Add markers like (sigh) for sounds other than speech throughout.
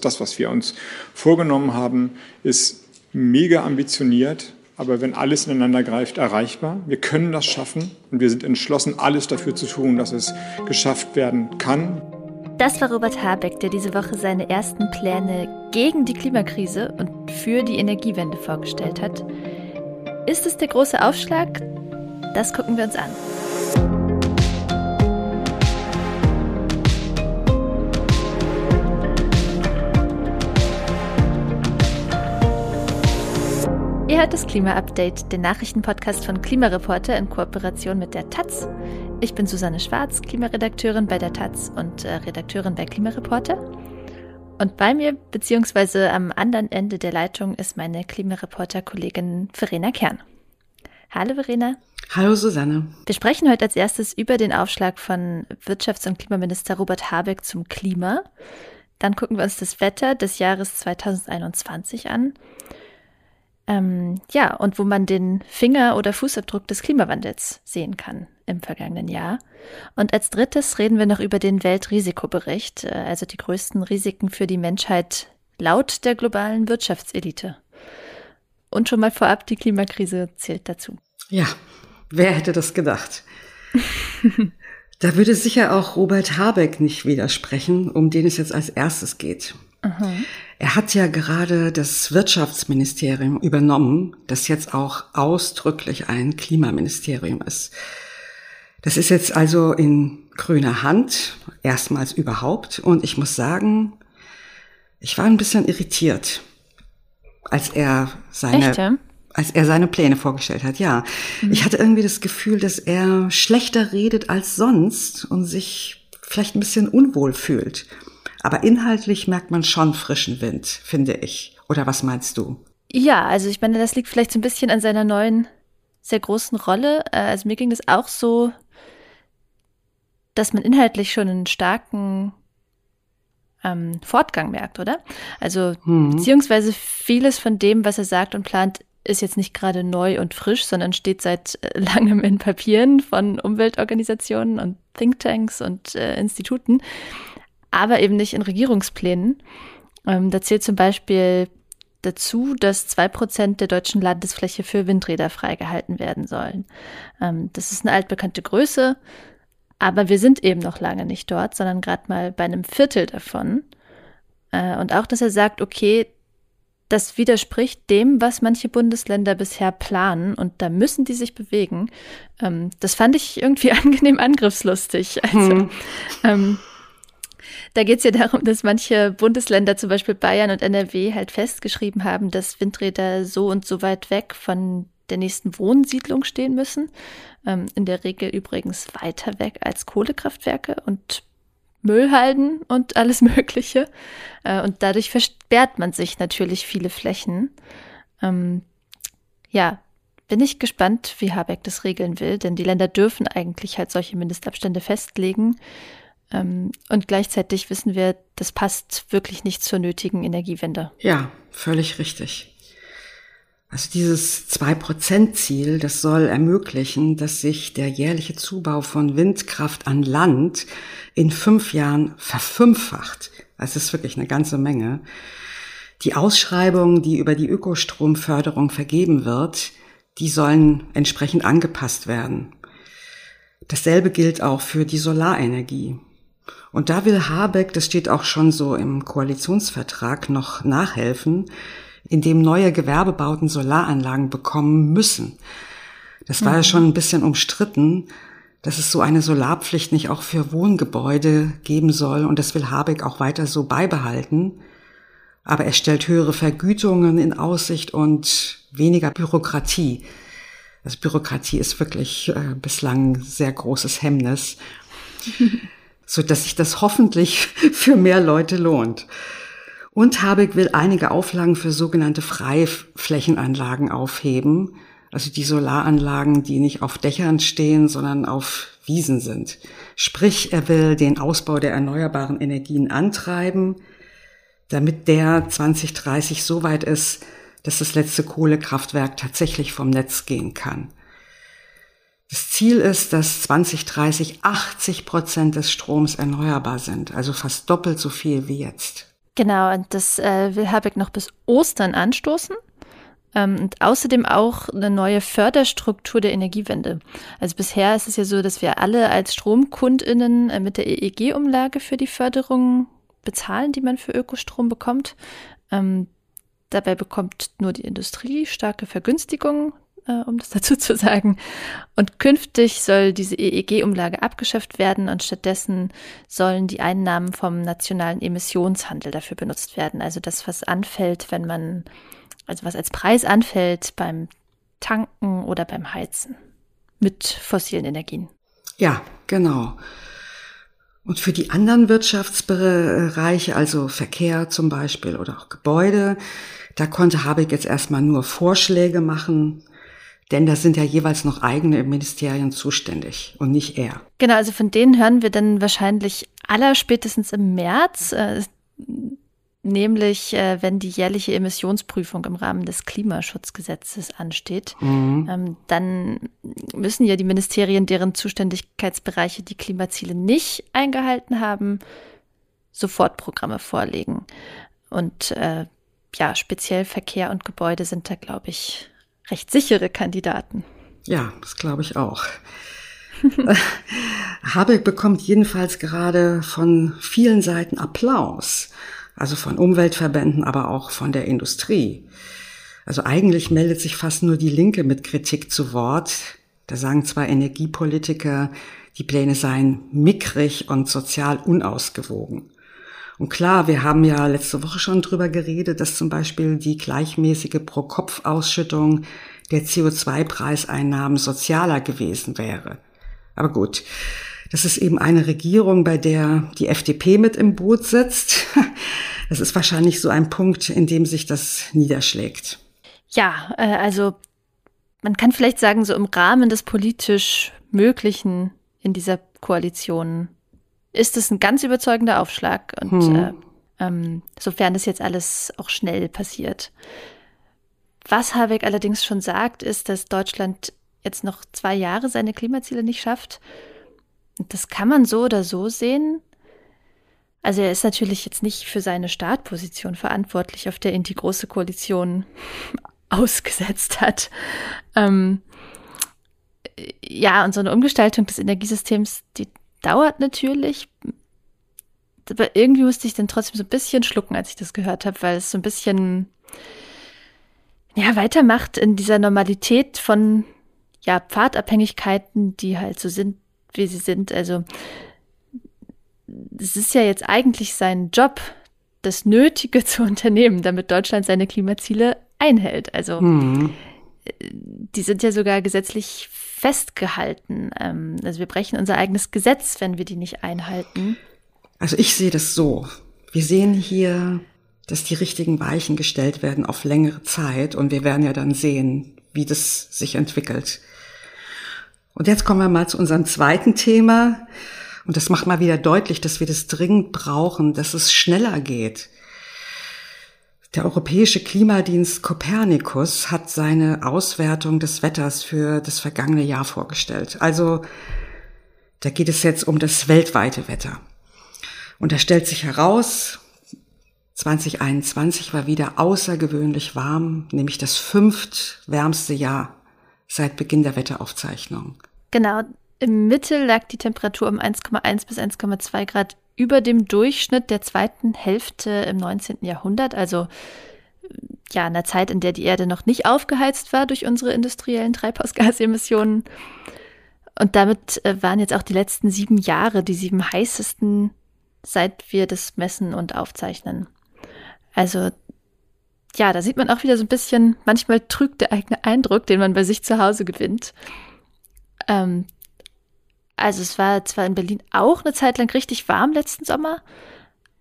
Das, was wir uns vorgenommen haben, ist mega ambitioniert, aber wenn alles ineinander greift, erreichbar. Wir können das schaffen und wir sind entschlossen, alles dafür zu tun, dass es geschafft werden kann. Das war Robert Habeck, der diese Woche seine ersten Pläne gegen die Klimakrise und für die Energiewende vorgestellt hat. Ist es der große Aufschlag? Das gucken wir uns an. Ihr hört das Klima-Update, den Nachrichtenpodcast von Klimareporter in Kooperation mit der Taz. Ich bin Susanne Schwarz, Klimaredakteurin bei der Taz und äh, Redakteurin bei Klimareporter. Und bei mir, beziehungsweise am anderen Ende der Leitung, ist meine Klimareporter-Kollegin Verena Kern. Hallo Verena. Hallo Susanne. Wir sprechen heute als erstes über den Aufschlag von Wirtschafts- und Klimaminister Robert Habeck zum Klima. Dann gucken wir uns das Wetter des Jahres 2021 an ähm, ja, und wo man den Finger- oder Fußabdruck des Klimawandels sehen kann im vergangenen Jahr. Und als drittes reden wir noch über den Weltrisikobericht, äh, also die größten Risiken für die Menschheit laut der globalen Wirtschaftselite. Und schon mal vorab, die Klimakrise zählt dazu. Ja, wer hätte das gedacht? (laughs) da würde sicher auch Robert Habeck nicht widersprechen, um den es jetzt als erstes geht. Mhm. Er hat ja gerade das Wirtschaftsministerium übernommen, das jetzt auch ausdrücklich ein Klimaministerium ist. Das ist jetzt also in grüner Hand, erstmals überhaupt. Und ich muss sagen, ich war ein bisschen irritiert, als er seine, Echt, ja? als er seine Pläne vorgestellt hat. Ja, mhm. ich hatte irgendwie das Gefühl, dass er schlechter redet als sonst und sich vielleicht ein bisschen unwohl fühlt. Aber inhaltlich merkt man schon frischen Wind, finde ich. Oder was meinst du? Ja, also ich meine, das liegt vielleicht so ein bisschen an seiner neuen, sehr großen Rolle. Äh, also mir ging das auch so, dass man inhaltlich schon einen starken ähm, Fortgang merkt, oder? Also mhm. beziehungsweise vieles von dem, was er sagt und plant, ist jetzt nicht gerade neu und frisch, sondern steht seit äh, langem in Papieren von Umweltorganisationen und Thinktanks und äh, Instituten aber eben nicht in Regierungsplänen. Ähm, da zählt zum Beispiel dazu, dass zwei Prozent der deutschen Landesfläche für Windräder freigehalten werden sollen. Ähm, das ist eine altbekannte Größe, aber wir sind eben noch lange nicht dort, sondern gerade mal bei einem Viertel davon. Äh, und auch, dass er sagt, okay, das widerspricht dem, was manche Bundesländer bisher planen und da müssen die sich bewegen. Ähm, das fand ich irgendwie (laughs) angenehm angriffslustig. Also, hm. ähm, da geht es ja darum, dass manche Bundesländer, zum Beispiel Bayern und NRW, halt festgeschrieben haben, dass Windräder so und so weit weg von der nächsten Wohnsiedlung stehen müssen. Ähm, in der Regel übrigens weiter weg als Kohlekraftwerke und Müllhalden und alles (laughs) Mögliche. Äh, und dadurch versperrt man sich natürlich viele Flächen. Ähm, ja, bin ich gespannt, wie Habeck das regeln will, denn die Länder dürfen eigentlich halt solche Mindestabstände festlegen. Ähm, und gleichzeitig wissen wir, das passt wirklich nicht zur nötigen Energiewende. Ja, völlig richtig. Also dieses Zwei-Prozent-Ziel, das soll ermöglichen, dass sich der jährliche Zubau von Windkraft an Land in fünf Jahren verfünffacht. Das ist wirklich eine ganze Menge. Die Ausschreibungen, die über die Ökostromförderung vergeben wird, die sollen entsprechend angepasst werden. Dasselbe gilt auch für die Solarenergie. Und da will Habeck, das steht auch schon so im Koalitionsvertrag, noch nachhelfen, indem neue Gewerbebauten Solaranlagen bekommen müssen. Das war mhm. ja schon ein bisschen umstritten, dass es so eine Solarpflicht nicht auch für Wohngebäude geben soll. Und das will Habeck auch weiter so beibehalten. Aber er stellt höhere Vergütungen in Aussicht und weniger Bürokratie. Also Bürokratie ist wirklich äh, bislang sehr großes Hemmnis. (laughs) so dass sich das hoffentlich (laughs) für mehr Leute lohnt. Und Habeck will einige Auflagen für sogenannte Freiflächenanlagen aufheben, also die Solaranlagen, die nicht auf Dächern stehen, sondern auf Wiesen sind. Sprich, er will den Ausbau der erneuerbaren Energien antreiben, damit der 2030 so weit ist, dass das letzte Kohlekraftwerk tatsächlich vom Netz gehen kann. Das Ziel ist, dass 2030 80 Prozent des Stroms erneuerbar sind, also fast doppelt so viel wie jetzt. Genau, und das äh, will Habeck noch bis Ostern anstoßen. Ähm, und außerdem auch eine neue Förderstruktur der Energiewende. Also bisher ist es ja so, dass wir alle als StromkundInnen äh, mit der EEG-Umlage für die Förderung bezahlen, die man für Ökostrom bekommt. Ähm, dabei bekommt nur die Industrie starke Vergünstigungen, äh, um das (laughs) dazu zu sagen. Und künftig soll diese EEG-Umlage abgeschafft werden und stattdessen sollen die Einnahmen vom nationalen Emissionshandel dafür benutzt werden. Also das, was anfällt, wenn man also was als Preis anfällt beim Tanken oder beim Heizen mit fossilen Energien. Ja, genau. Und für die anderen Wirtschaftsbereiche, also Verkehr zum Beispiel oder auch Gebäude, da konnte Habeck jetzt erstmal nur Vorschläge machen, denn da sind ja jeweils noch eigene Ministerien zuständig und nicht er. Genau, also von denen hören wir dann wahrscheinlich aller spätestens im März. Äh, nämlich äh, wenn die jährliche Emissionsprüfung im Rahmen des Klimaschutzgesetzes ansteht, mhm. ähm, dann müssen ja die Ministerien, deren Zuständigkeitsbereiche die Klimaziele nicht eingehalten haben, sofort Programme vorlegen. Und äh, ja, speziell Verkehr und Gebäude sind da, glaube ich, recht sichere Kandidaten. Ja, das glaube ich auch. (laughs) Habeck bekommt jedenfalls gerade von vielen Seiten Applaus also von Umweltverbänden, aber auch von der Industrie. Also eigentlich meldet sich fast nur die Linke mit Kritik zu Wort. Da sagen zwar Energiepolitiker, die Pläne seien mickrig und sozial unausgewogen. Und klar, wir haben ja letzte Woche schon drüber geredet, dass zum Beispiel die gleichmäßige Pro-Kopf-Ausschüttung der CO2-Preiseinnahmen sozialer gewesen wäre. Aber gut, das ist eben eine Regierung, bei der die FDP mit im Boot sitzt. (laughs) Das ist wahrscheinlich so ein Punkt, in dem sich das niederschlägt. Ja, äh, also man kann vielleicht sagen, so im Rahmen des politisch Möglichen in dieser Koalition ist es ein ganz überzeugender Aufschlag. Und hm. äh, ähm, sofern das jetzt alles auch schnell passiert. Was Habeck allerdings schon sagt, ist, dass Deutschland jetzt noch zwei Jahre seine Klimaziele nicht schafft das kann man so oder so sehen. Also er ist natürlich jetzt nicht für seine Startposition verantwortlich, auf der ihn die Große Koalition (laughs) ausgesetzt hat. Ähm, ja, und so eine Umgestaltung des Energiesystems, die dauert natürlich. Aber irgendwie musste ich dann trotzdem so ein bisschen schlucken, als ich das gehört habe, weil es so ein bisschen ja, weitermacht in dieser Normalität von ja, Pfadabhängigkeiten, die halt so sind, wie sie sind. Also es ist ja jetzt eigentlich sein Job, das Nötige (laughs) zu unternehmen, damit Deutschland seine Klimaziele einhält. Also mhm. die sind ja sogar gesetzlich festgehalten. Ähm, also wir brechen unser eigenes Gesetz, wenn wir die nicht einhalten. Also ich sehe das so. Wir sehen hier, dass die richtigen Weichen gestellt werden auf längere Zeit und wir werden ja dann sehen, wie das sich entwickelt. Und jetzt kommen wir mal zu unserem zweiten Thema. Und das macht mal wieder deutlich, dass wir das dringend brauchen, dass es schneller geht. Der Europäische Klimadienst Copernicus hat seine Auswertung des Wetters für das vergangene Jahr vorgestellt. Also da geht es jetzt um das weltweite Wetter. Und da stellt sich heraus, 2021 war wieder außergewöhnlich warm, nämlich das fünft wärmste Jahr seit Beginn der Wetteraufzeichnung. Genau, im Mittel lag die Temperatur um 1,1 bis 1,2 Grad über dem Durchschnitt der zweiten Hälfte im 19. Jahrhundert, also ja, in einer Zeit, in der die Erde noch nicht aufgeheizt war durch unsere industriellen Treibhausgasemissionen. Und damit äh, waren jetzt auch die letzten sieben Jahre die sieben heißesten, seit wir das messen und aufzeichnen. Also ja, da sieht man auch wieder so ein bisschen, manchmal trügt der eigene Eindruck, den man bei sich zu Hause gewinnt. Ähm, also es war zwar in Berlin auch eine Zeit lang richtig warm letzten Sommer,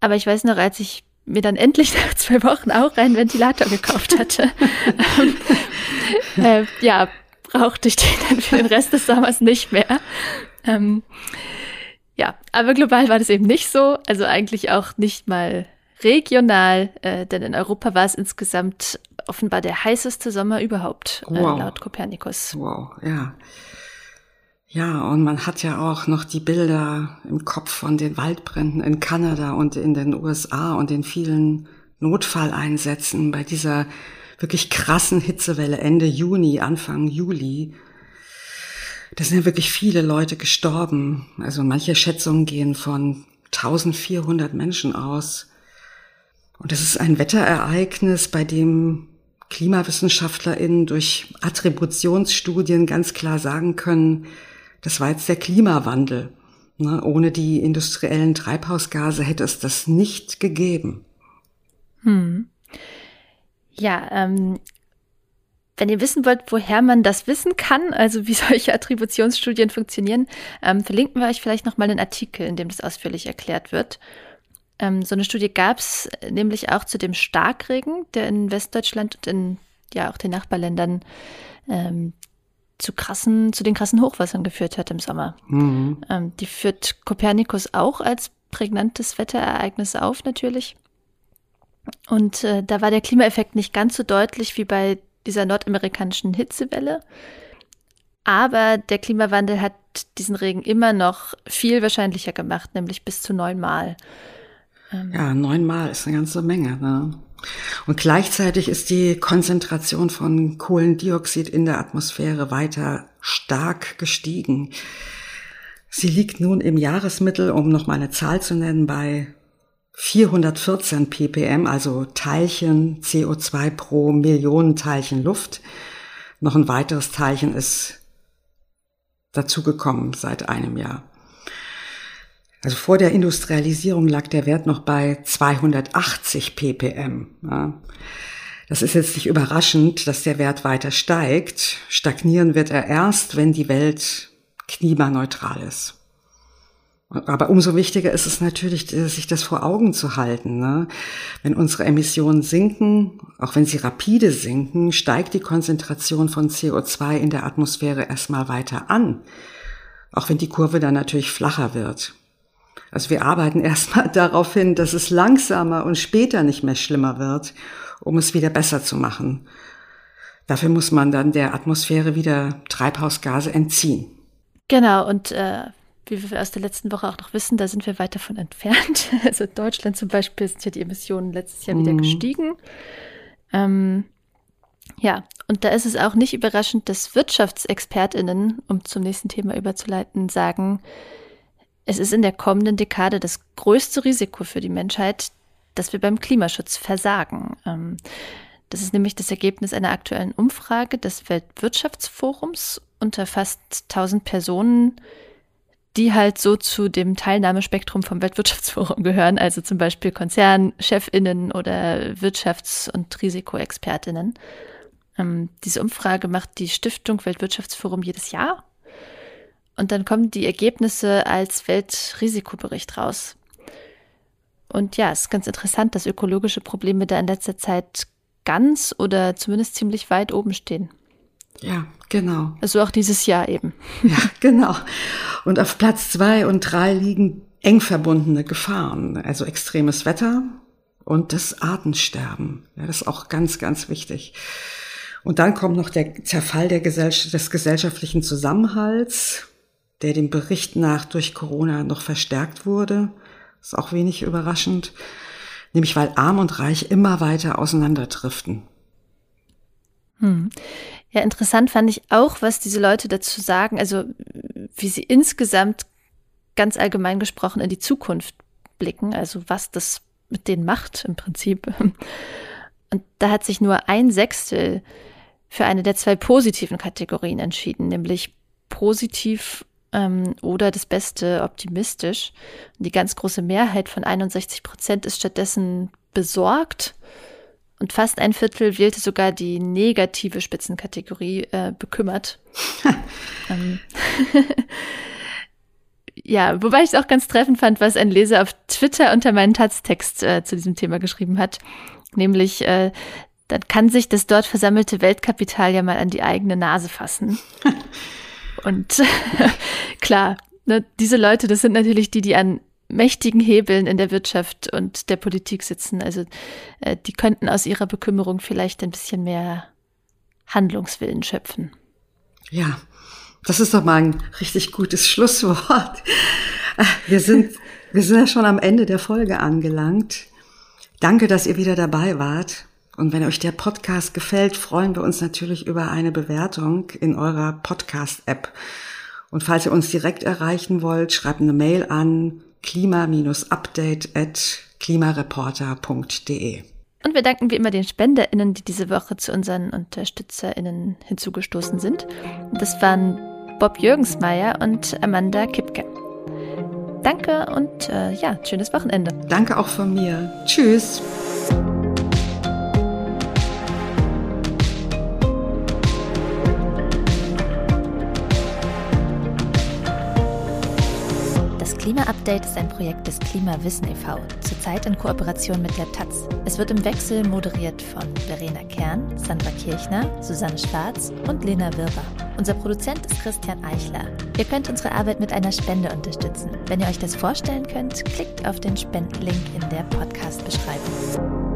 aber ich weiß noch, als ich mir dann endlich (laughs) nach zwei Wochen auch einen Ventilator gekauft hatte, äh, ja, brauchte ich den dann für den Rest des Sommers nicht mehr. Ähm, ja, aber global war das eben nicht so, also eigentlich auch nicht mal regional, äh, denn in Europa war es insgesamt offenbar der heißeste Sommer überhaupt, äh, wow. laut Kopernikus. Wow, ja. Ja, und man hat ja auch noch die Bilder im Kopf von den Waldbränden in Kanada und in den USA und den vielen Notfalleinsätzen bei dieser wirklich krassen Hitzewelle Ende Juni, Anfang Juli. Da sind ja wirklich viele Leute gestorben. Also manche Schätzungen gehen von 1400 Menschen aus. Und das ist ein Wetterereignis, bei dem KlimawissenschaftlerInnen durch Attributionsstudien ganz klar sagen können, das war jetzt der Klimawandel. Ne, ohne die industriellen Treibhausgase hätte es das nicht gegeben. Hm. Ja, ähm, wenn ihr wissen wollt, woher man das wissen kann, also wie (laughs) solche Attributionsstudien funktionieren, ähm, verlinken wir euch vielleicht nochmal einen Artikel, in dem das ausführlich erklärt wird. Ähm, so eine Studie gab es nämlich auch zu dem Starkregen, der in Westdeutschland und in ja auch den Nachbarländern ähm, zu krassen, zu den krassen Hochwassern geführt hat im Sommer. Mhm. Ähm, die führt Kopernikus auch als prägnantes Wetterereignis auf, natürlich. Und äh, da war der Klimaeffekt nicht ganz so deutlich wie bei dieser nordamerikanischen Hitzewelle. Aber der Klimawandel hat diesen Regen immer noch viel wahrscheinlicher gemacht, nämlich bis zu neunmal. Ähm ja, neunmal ist eine ganze Menge. Ne? Und gleichzeitig ist die Konzentration von Kohlendioxid in der Atmosphäre weiter stark gestiegen. Sie liegt nun im Jahresmittel, um noch mal eine Zahl zu nennen, bei 414 ppm, also Teilchen CO2 pro Millionen Teilchen Luft. Noch ein weiteres Teilchen ist dazugekommen seit einem Jahr. Also vor der Industrialisierung lag der Wert noch bei 280 ppm. Ja. Das ist jetzt nicht überraschend, dass der Wert weiter steigt. Stagnieren wird er erst, wenn die Welt klimaneutral ist. Aber umso wichtiger ist es natürlich, sich das vor Augen zu halten. Ne? Wenn unsere Emissionen sinken, auch wenn sie rapide sinken, steigt die Konzentration von CO2 in der Atmosphäre erstmal weiter an. Auch wenn die Kurve dann natürlich flacher wird. Also wir arbeiten (laughs) erstmal darauf hin, dass es langsamer und später nicht mehr schlimmer wird, um es wieder besser zu machen. Dafür muss man dann der Atmosphäre wieder Treibhausgase entziehen. Genau, und äh, wie wir aus der letzten Woche auch noch wissen, da sind wir weit davon entfernt. (laughs) Also in Deutschland zum Beispiel sind ja die Emissionen letztes Jahr wieder mhm. gestiegen. Ähm, ja, und da ist es auch nicht überraschend, dass WirtschaftsexpertInnen, um zum nächsten Thema überzuleiten, sagen, es ist in der kommenden Dekade das größte Risiko für die Menschheit, dass wir beim Klimaschutz versagen. Ähm, das ist nämlich das Ergebnis einer aktuellen Umfrage des Weltwirtschaftsforums unter fast 1000 Personen, die halt so zu dem Teilnahmespektrum vom Weltwirtschaftsforum gehören, also zum Beispiel Konzernchefinnen oder Wirtschafts- und Risikoexpertinnen. Ähm, diese Umfrage macht die Stiftung Weltwirtschaftsforum jedes Jahr. Und dann kommen die Ergebnisse als Weltrisikobericht raus. Und ja, es ist ganz interessant, dass ökologische Probleme da in letzter Zeit ganz oder zumindest ziemlich weit oben stehen. Ja, genau. Also auch dieses Jahr eben. (laughs) Ja, genau. Und auf Platz zwei und drei liegen eng verbundene Gefahren, also extremes Wetter und das Artensterben. Ja, das ist auch ganz, ganz wichtig. Und dann kommt noch der Zerfall der Gesell des gesellschaftlichen Zusammenhalts, der dem Bericht nach durch Corona noch verstärkt wurde. Ist auch wenig überraschend. Nämlich weil Arm und Reich immer weiter auseinanderdriften. Hm. Ja, interessant fand ich auch, was diese Leute dazu sagen, also wie sie insgesamt ganz allgemein gesprochen in die Zukunft blicken, also was das mit denen macht im Prinzip. (laughs) Und da hat sich nur ein Sechstel für eine der zwei positiven Kategorien entschieden, nämlich positiv ähm, oder das Beste optimistisch. Die ganz große Mehrheit von 61 Prozent ist stattdessen besorgt und fast ein Viertel wählte sogar die negative Spitzenkategorie äh, bekümmert. (laughs) ähm, (laughs) ja, wobei ich es auch ganz treffend fand, was ein Leser auf Twitter unter meinen Taz-Text äh, zu diesem Thema geschrieben hat. Nämlich, äh, dann kann sich das dort versammelte Weltkapital ja mal an die eigene Nase fassen. (laughs) Und (laughs) klar, ne, diese Leute, das sind natürlich die, die an mächtigen Hebeln in der Wirtschaft und der Politik sitzen. Also äh, die könnten aus ihrer Bekümmerung vielleicht ein bisschen mehr Handlungswillen schöpfen. Ja, Das ist doch mal ein richtig gutes Schlusswort. Wir sind, wir sind ja schon am Ende der Folge angelangt. Danke, dass ihr wieder dabei wart. Und wenn euch der Podcast gefällt, freuen wir uns natürlich über eine Bewertung in eurer Podcast-App. Und falls ihr uns direkt erreichen wollt, schreibt eine Mail an klima-update at klimareporter.de. Und wir danken wie immer den SpenderInnen, die diese Woche zu unseren UnterstützerInnen hinzugestoßen sind. Das waren Bob Jürgensmeier und Amanda Kipke. Danke und äh, ja, schönes Wochenende. Danke auch von mir. Tschüss. Klima-Update ist ein Projekt des Klimawissen e.V., zurzeit in Kooperation mit der Taz. Es wird im Wechsel moderiert von Verena Kern, Sandra Kirchner, Susanne Schwarz und Lena Wirber. Unser Produzent ist Christian Eichler. Ihr könnt unsere Arbeit mit einer Spende unterstützen. Wenn ihr euch das vorstellen könnt, klickt auf den Spendenlink in der Podcast-Beschreibung.